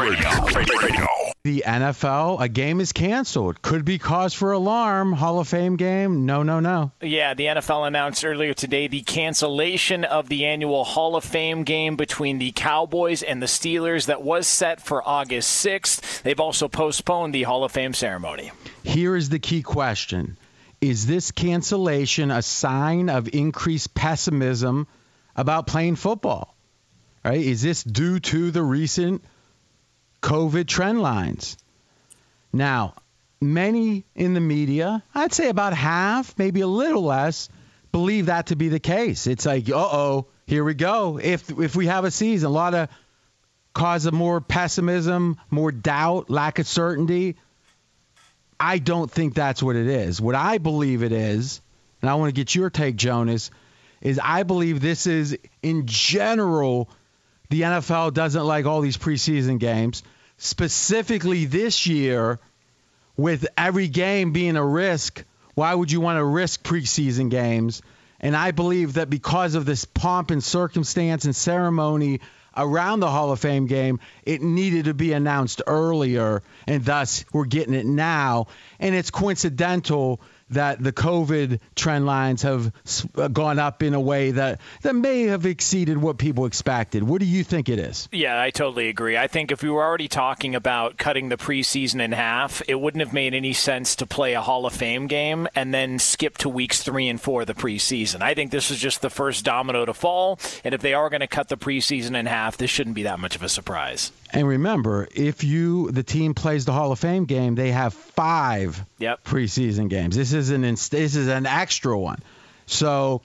Fox Sports Radio. Radio. The NFL, a game is canceled. Could be cause for alarm. Hall of Fame game? No, no, no. Yeah, the NFL announced earlier today the cancellation of the annual Hall of Fame game between the Cowboys and the Steelers that was set for August 6th. They've also postponed the Hall of Fame ceremony. Here is the key question Is this cancellation a sign of increased pessimism about playing football? Right? Is this due to the recent COVID trend lines? Now, many in the media, I'd say about half, maybe a little less, believe that to be the case. It's like, uh oh, here we go. If if we have a season, a lot of cause of more pessimism, more doubt, lack of certainty. I don't think that's what it is. What I believe it is, and I want to get your take, Jonas, is I believe this is in general the NFL doesn't like all these preseason games. Specifically this year, with every game being a risk, why would you want to risk preseason games? And I believe that because of this pomp and circumstance and ceremony around the Hall of Fame game, it needed to be announced earlier, and thus we're getting it now. And it's coincidental that the COVID trend lines have uh, gone up in a way that, that may have exceeded what people expected. What do you think it is? Yeah, I totally agree. I think if we were already talking about cutting the preseason in half, it wouldn't have made any sense to play a Hall of Fame game and then skip to weeks three and four of the preseason. I think this is just the first domino to fall, and if they are going to cut the preseason in half, this shouldn't be that much of a surprise. And remember, if you the team plays the Hall of Fame game, they have five yep. preseason games. This is an this is an extra one. So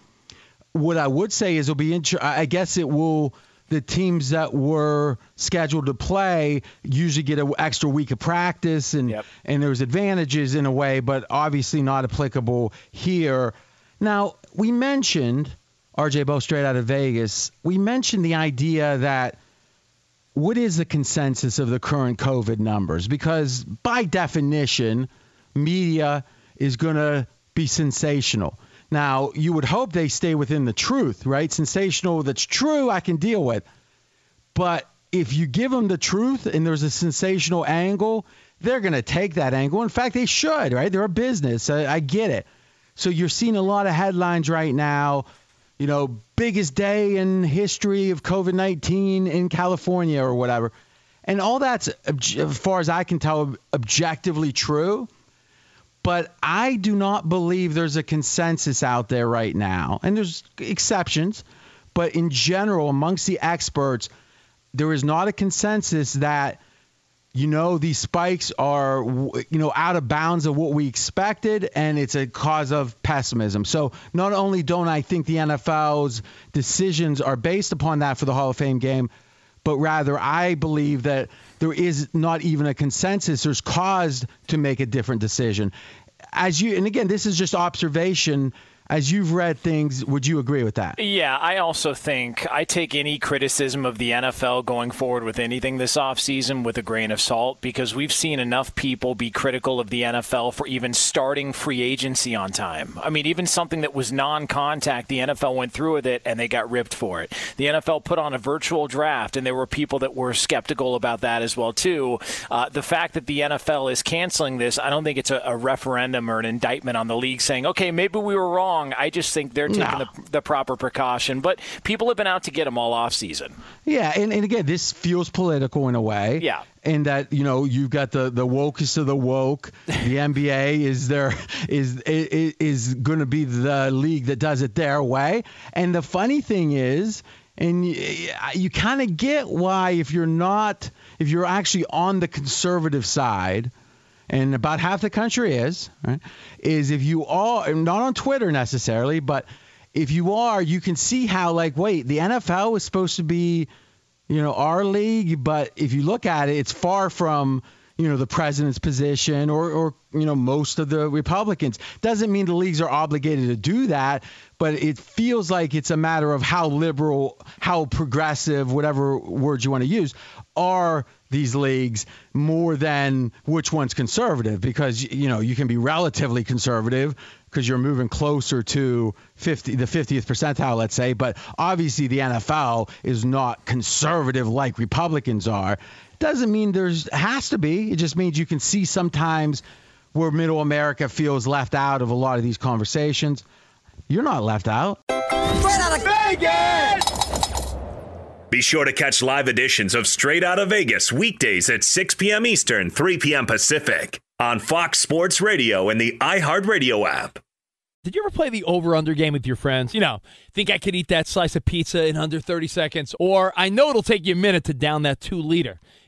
what I would say is it'll be int- I guess it will the teams that were scheduled to play usually get an extra week of practice and yep. and there's advantages in a way, but obviously not applicable here. Now we mentioned RJ Bell straight out of Vegas. We mentioned the idea that what is the consensus of the current COVID numbers? Because by definition, media is going to be sensational. Now, you would hope they stay within the truth, right? Sensational that's true, I can deal with. But if you give them the truth and there's a sensational angle, they're going to take that angle. In fact, they should, right? They're a business. I, I get it. So you're seeing a lot of headlines right now you know, biggest day in history of COVID 19 in California or whatever. And all that's, as far as I can tell, objectively true. but I do not believe there's a consensus out there right now. And there's exceptions, but in general, amongst the experts, there is not a consensus that you know these spikes are you know out of bounds of what we expected and it's a cause of pessimism. So not only don't i think the nfl's decisions are based upon that for the hall of fame game but rather i believe that there is not even a consensus there's cause to make a different decision. As you and again this is just observation as you've read things, would you agree with that? Yeah, I also think I take any criticism of the NFL going forward with anything this offseason with a grain of salt because we've seen enough people be critical of the NFL for even starting free agency on time. I mean, even something that was non contact, the NFL went through with it and they got ripped for it. The NFL put on a virtual draft and there were people that were skeptical about that as well, too. Uh, the fact that the NFL is canceling this, I don't think it's a, a referendum or an indictment on the league saying, okay, maybe we were wrong wrong. I just think they're taking no. the, the, proper precaution. But people have been out to get them all off season. Yeah, and, and again, this feels political in a way. Yeah. And that you know you've got the the wokest of the woke. The NBA is there is is, is going to be the league that does it their way. And the funny thing is, and you, you kind of get why if you're not if you're actually on the conservative side and about half the country is, right, is if you are not on Twitter necessarily, but if you are, you can see how like wait, the NFL was supposed to be, you know, our league, but if you look at it, it's far from you know the president's position or or you know most of the Republicans. Doesn't mean the leagues are obligated to do that, but it feels like it's a matter of how liberal, how progressive, whatever words you want to use, are these leagues more than which one's conservative because you know you can be relatively conservative because you're moving closer to 50 the 50th percentile let's say but obviously the NFL is not conservative like Republicans are doesn't mean there's has to be it just means you can see sometimes where middle America feels left out of a lot of these conversations you're not left out Straight out of Vegas! Be sure to catch live editions of Straight Out of Vegas weekdays at 6 p.m. Eastern, 3 p.m. Pacific on Fox Sports Radio and the iHeartRadio app. Did you ever play the over under game with your friends? You know, think I could eat that slice of pizza in under 30 seconds? Or I know it'll take you a minute to down that two liter.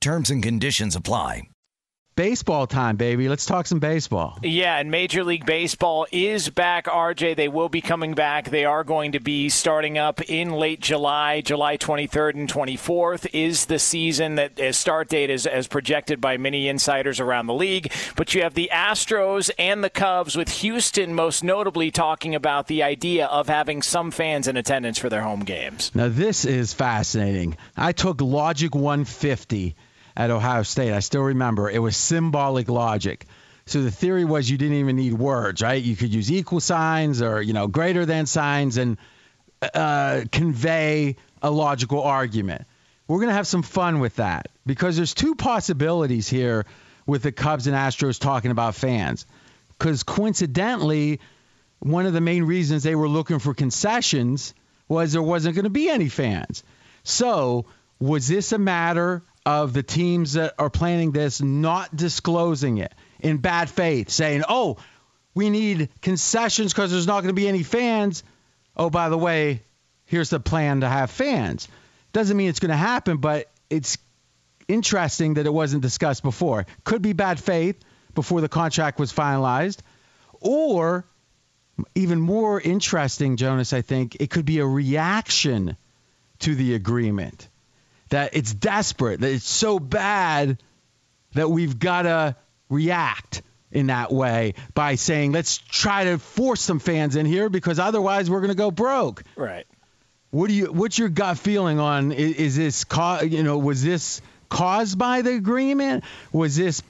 Terms and conditions apply. Baseball time, baby. Let's talk some baseball. Yeah, and Major League Baseball is back, RJ. They will be coming back. They are going to be starting up in late July. July 23rd and 24th is the season that uh, start date is as projected by many insiders around the league. But you have the Astros and the Cubs, with Houston most notably talking about the idea of having some fans in attendance for their home games. Now, this is fascinating. I took Logic 150 at Ohio State. I still remember it was symbolic logic. So the theory was you didn't even need words, right? You could use equal signs or you know greater than signs and uh, convey a logical argument. We're to have some fun with that because there's two possibilities here with the Cubs and Astros talking about fans. Because coincidentally, one of the main reasons they were looking for concessions was there wasn't going to be any fans. So was this a matter of the teams that are planning this not disclosing it in bad faith, saying, oh, we need concessions because there's not going to be any fans. Oh, by the way, here's the plan to have fans. Doesn't mean it's going to happen, but it's interesting that it wasn't discussed before. Could be bad faith before the contract was finalized, or even more interesting, Jonas, I think, it could be a reaction to the agreement that it's desperate, that it's so bad that we've got to react in that way by saying, let's try to force some fans in here because otherwise we're going to go broke. Right. What do you? What's your gut feeling on? Is, is this, you know, was this caused by the agreement? Was this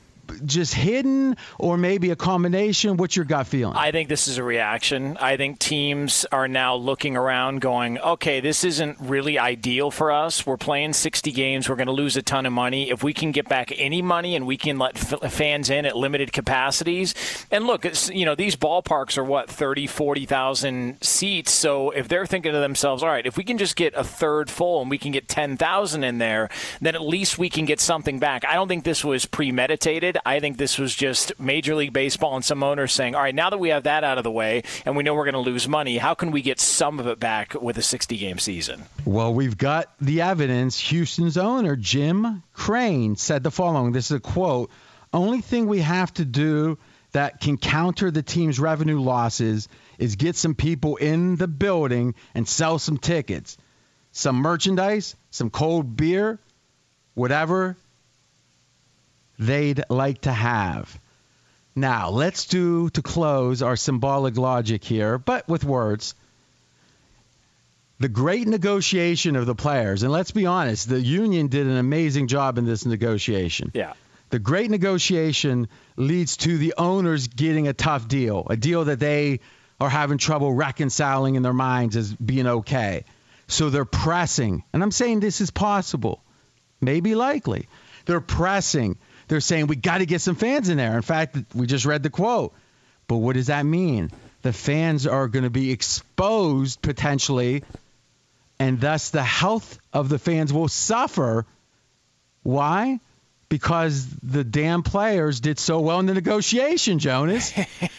just hidden or maybe a combination? What's your gut feeling? I think this is a reaction. I think teams are now looking around going, okay, this isn't really ideal for us. We're playing 60 games. We're going to lose a ton of money. If we can get back any money and we can let f- fans in at limited capacities, and look, you know, these ballparks are what, 30, 40,000 seats. So if they're thinking to themselves, all right, if we can just get a third full and we can get 10,000 in there, then at least we can get something back. I don't think this was premeditated. I think this was just Major League Baseball and some owners saying, all right, now that we have that out of the way and we know we're going to lose money, how can we get some of it back with a 60 game season? Well, we've got the evidence. Houston's owner, Jim Crane, said the following this is a quote Only thing we have to do that can counter the team's revenue losses is get some people in the building and sell some tickets, some merchandise, some cold beer, whatever they'd like to have. Now, let's do to close our symbolic logic here, but with words. The great negotiation of the players, and let's be honest, the union did an amazing job in this negotiation. Yeah. The great negotiation leads to the owners getting a tough deal, a deal that they are having trouble reconciling in their minds as being okay. So they're pressing, and I'm saying this is possible, maybe likely. They're pressing they're saying we got to get some fans in there. In fact, we just read the quote. But what does that mean? The fans are going to be exposed potentially, and thus the health of the fans will suffer. Why? because the damn players did so well in the negotiation, Jonas.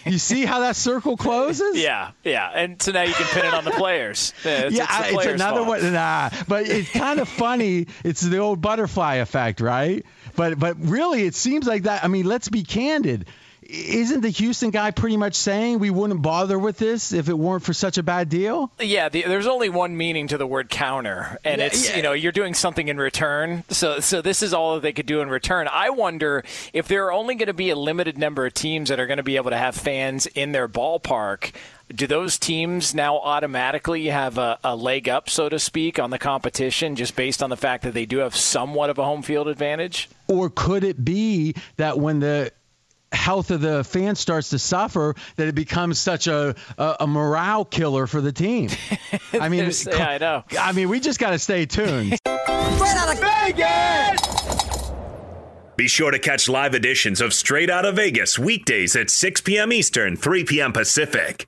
you see how that circle closes? Yeah, yeah. And so now you can pin it on the players. Yeah, it's, yeah, it's, it's another fault. one. Nah, but it's kind of funny. It's the old butterfly effect, right? But but really, it seems like that. I mean, let's be candid isn't the Houston guy pretty much saying we wouldn't bother with this if it weren't for such a bad deal? Yeah, the, there's only one meaning to the word counter, and yeah, it's yeah. you know you're doing something in return. So so this is all that they could do in return. I wonder if there are only going to be a limited number of teams that are going to be able to have fans in their ballpark. Do those teams now automatically have a, a leg up, so to speak, on the competition just based on the fact that they do have somewhat of a home field advantage? Or could it be that when the health of the fans starts to suffer that it becomes such a, a, a morale killer for the team. I mean, yeah, I know. I mean, we just got to stay tuned. Straight out of Vegas! Be sure to catch live editions of Straight Out of Vegas weekdays at 6 p.m. Eastern, 3 p.m. Pacific.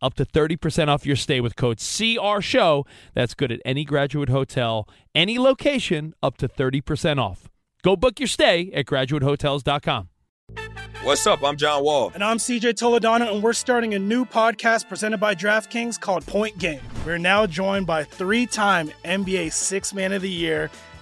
up to 30% off your stay with code CR Show. That's good at any graduate hotel, any location, up to 30% off. Go book your stay at graduatehotels.com. What's up? I'm John Wall. And I'm CJ Toledano, and we're starting a new podcast presented by DraftKings called Point Game. We're now joined by three time NBA Six Man of the Year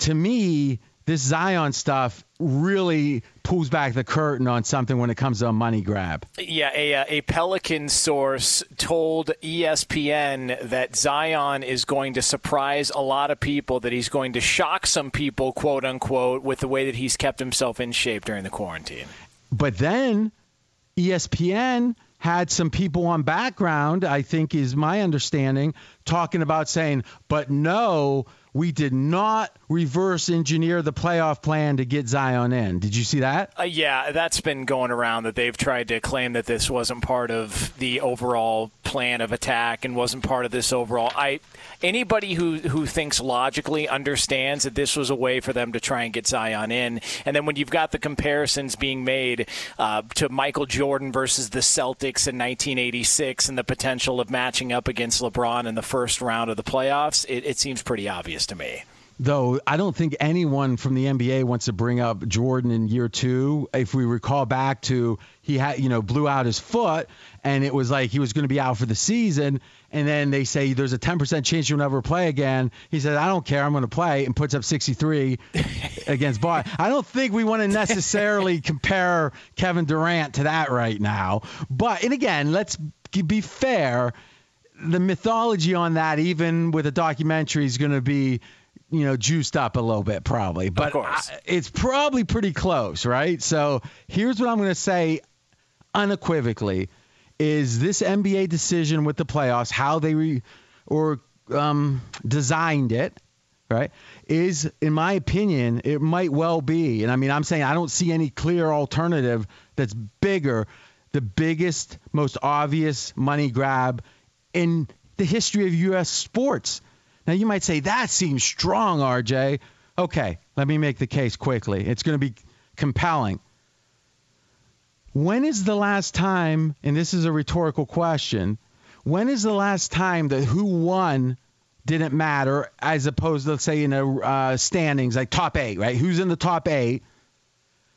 To me, this Zion stuff really pulls back the curtain on something when it comes to a money grab. Yeah, a, uh, a Pelican source told ESPN that Zion is going to surprise a lot of people, that he's going to shock some people, quote unquote, with the way that he's kept himself in shape during the quarantine. But then ESPN had some people on background, I think is my understanding, talking about saying, but no, we did not reverse engineer the playoff plan to get Zion in. Did you see that? Uh, yeah, that's been going around that they've tried to claim that this wasn't part of the overall plan of attack and wasn't part of this overall. I anybody who who thinks logically understands that this was a way for them to try and get Zion in. And then when you've got the comparisons being made uh, to Michael Jordan versus the Celtics in 1986 and the potential of matching up against LeBron in the first round of the playoffs, it, it seems pretty obvious to me though I don't think anyone from the NBA wants to bring up Jordan in year two. If we recall back to he had you know blew out his foot and it was like he was going to be out for the season, and then they say there's a 10% chance you'll never play again. He said I don't care, I'm going to play, and puts up 63 against Bar. I don't think we want to necessarily compare Kevin Durant to that right now, but and again let's be fair. The mythology on that, even with a documentary, is going to be you know, juiced up a little bit probably, but I, it's probably pretty close, right? So here's what I'm going to say unequivocally is this NBA decision with the playoffs, how they re, or um, designed it, right, is, in my opinion, it might well be, and I mean, I'm saying I don't see any clear alternative that's bigger, the biggest, most obvious money grab in the history of U.S. sports. Now, you might say, that seems strong, RJ. Okay, let me make the case quickly. It's going to be compelling. When is the last time, and this is a rhetorical question, when is the last time that who won didn't matter as opposed to, let's say, in a uh, standings, like top eight, right? Who's in the top eight?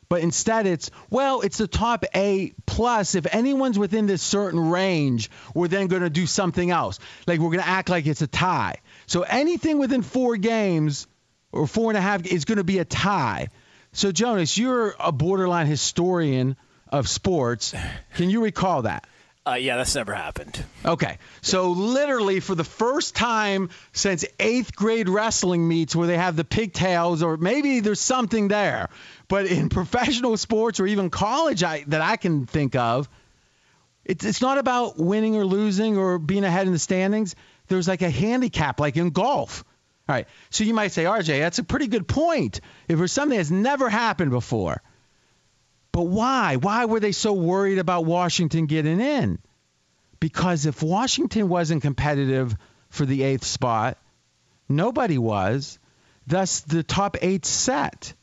But instead, it's, well, it's the top eight plus. If anyone's within this certain range, we're then going to do something else. Like we're going to act like it's a tie. So anything within four games or four and a half is going to be a tie. So, Jonas, you're a borderline historian of sports. Can you recall that? Uh, yeah, that's never happened. Okay. So, literally, for the first time since eighth grade wrestling meets where they have the pigtails, or maybe there's something there, but in professional sports or even college I, that I can think of, it's, it's not about winning or losing or being ahead in the standings there's like a handicap, like in golf. All right. So you might say, RJ, that's a pretty good point. If there's something that's never happened before. But why? Why were they so worried about Washington getting in? Because if Washington wasn't competitive for the eighth spot, nobody was. Thus, the top eight set.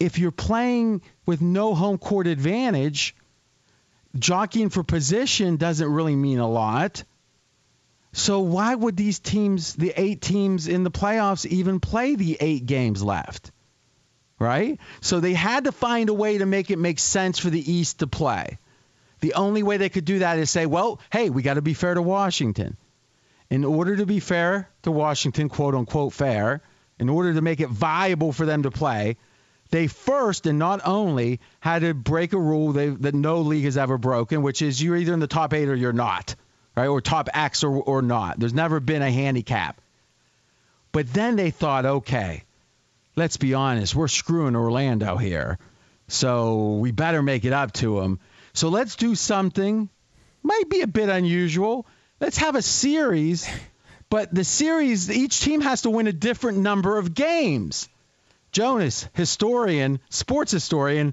If you're playing with no home court advantage, jockeying for position doesn't really mean a lot. So why would these teams, the eight teams in the playoffs, even play the eight games left? Right? So they had to find a way to make it make sense for the East to play. The only way they could do that is say, well, hey, we got to be fair to Washington. In order to be fair to Washington, quote unquote fair, in order to make it viable for them to play, they first and not only had to break a rule they, that no league has ever broken, which is you're either in the top eight or you're not right? Or top X or, or not. There's never been a handicap. But then they thought, okay, let's be honest, we're screwing Orlando here. So we better make it up to them. So let's do something, might be a bit unusual. Let's have a series, but the series, each team has to win a different number of games. Jonas, historian, sports historian,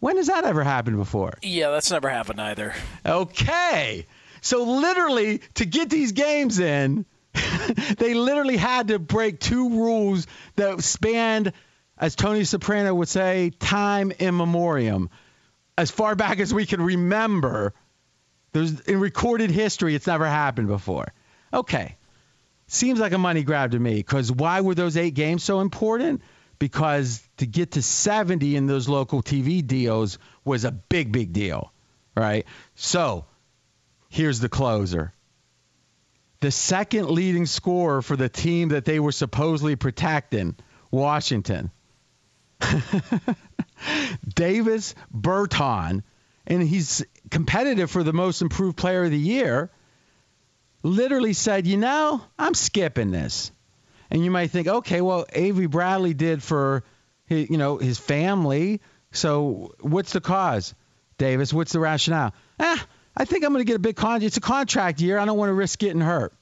when has that ever happened before? Yeah, that's never happened either. Okay. So literally to get these games in, they literally had to break two rules that spanned, as Tony Soprano would say, time immemorium. As far back as we can remember, there's in recorded history, it's never happened before. Okay. Seems like a money grab to me because why were those eight games so important? Because to get to 70 in those local TV deals was a big, big deal, right? So Here's the closer. The second leading scorer for the team that they were supposedly protecting, Washington. Davis Bertans, and he's competitive for the most improved player of the year, literally said, You know, I'm skipping this. And you might think, okay, well, Avery Bradley did for his, you know, his family. So what's the cause, Davis? What's the rationale? Ah, I think I'm going to get a big contract. It's a contract year. I don't want to risk getting hurt.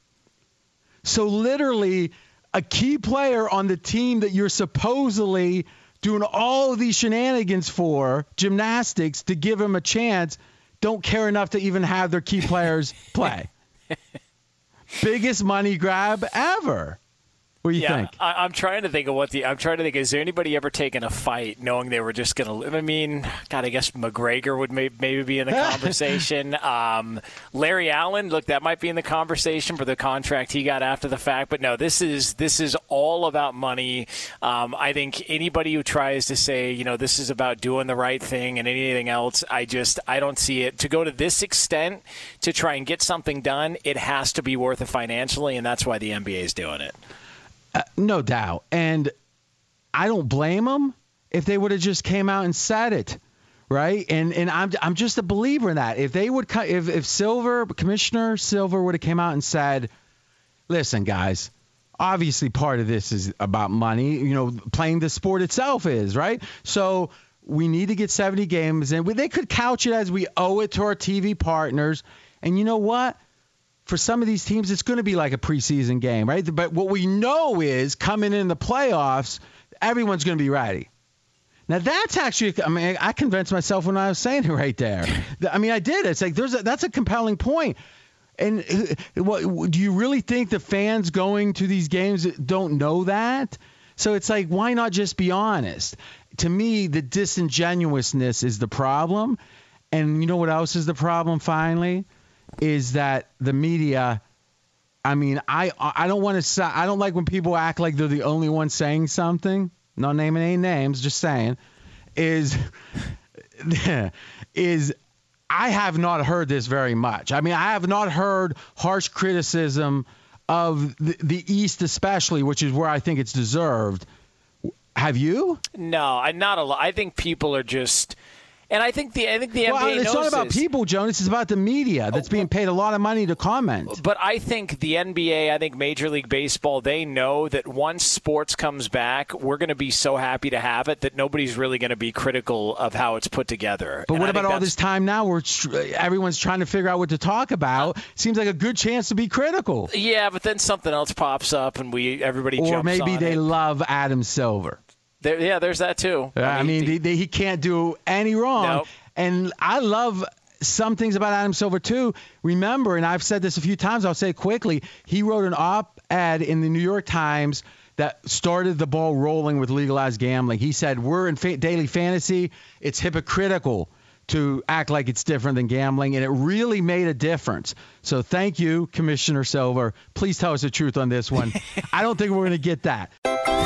So literally, a key player on the team that you're supposedly doing all of these shenanigans for, gymnastics, to give him a chance, don't care enough to even have their key players play. Biggest money grab ever. What do you yeah, think? I, am trying to think of what the. I'm trying to think. Is there anybody ever taken a fight knowing they were just going to? I mean, God, I guess McGregor would may, maybe be in the conversation. um, Larry Allen, look, that might be in the conversation for the contract he got after the fact. But no, this is this is all about money. Um, I think anybody who tries to say, you know, this is about doing the right thing and anything else, I just I don't see it. To go to this extent to try and get something done, it has to be worth it financially, and that's why the NBA is doing it. Uh, no doubt. And I don't blame them if they would have just came out and said it, right? And and I'm I'm just a believer in that. If they would if if Silver Commissioner Silver would have came out and said, "Listen, guys, obviously part of this is about money. You know, playing the sport itself is right. So." We need to get 70 games in. They could couch it as we owe it to our TV partners. And you know what? For some of these teams, it's going to be like a preseason game, right? But what we know is coming in the playoffs, everyone's going to be ready. Now that's actually, I mean, I convinced myself when I was saying it right there. I mean, I did. It's like there's a, that's a compelling point. And uh, what, do you really think the fans going to these games don't know that? So it's like, why not just be honest? To me, the disingenuousness is the problem. And you know what else is the problem? Finally is that the media. I mean, I I don't want to. I don't like when people act like they're the only one saying something. Not naming any names, just saying. Is is I have not heard this very much. I mean, I have not heard harsh criticism of the, the East, especially, which is where I think it's deserved. Have you? No, I not a lot. I think people are just and I think the I think the well, NBA it's not about this. people, Jonas. It's about the media that's being paid a lot of money to comment. But I think the NBA, I think Major League Baseball, they know that once sports comes back, we're going to be so happy to have it that nobody's really going to be critical of how it's put together. But and what I about all this time now where everyone's trying to figure out what to talk about? Seems like a good chance to be critical. Yeah, but then something else pops up and we everybody or maybe they it. love Adam Silver. There, yeah, there's that too. I mean, he, he, he can't do any wrong. Nope. And I love some things about Adam Silver too. Remember, and I've said this a few times. I'll say it quickly. He wrote an op-ed in the New York Times that started the ball rolling with legalized gambling. He said, "We're in fa- daily fantasy. It's hypocritical." to act like it's different than gambling, and it really made a difference. So thank you, Commissioner Silver. Please tell us the truth on this one. I don't think we're going to get that.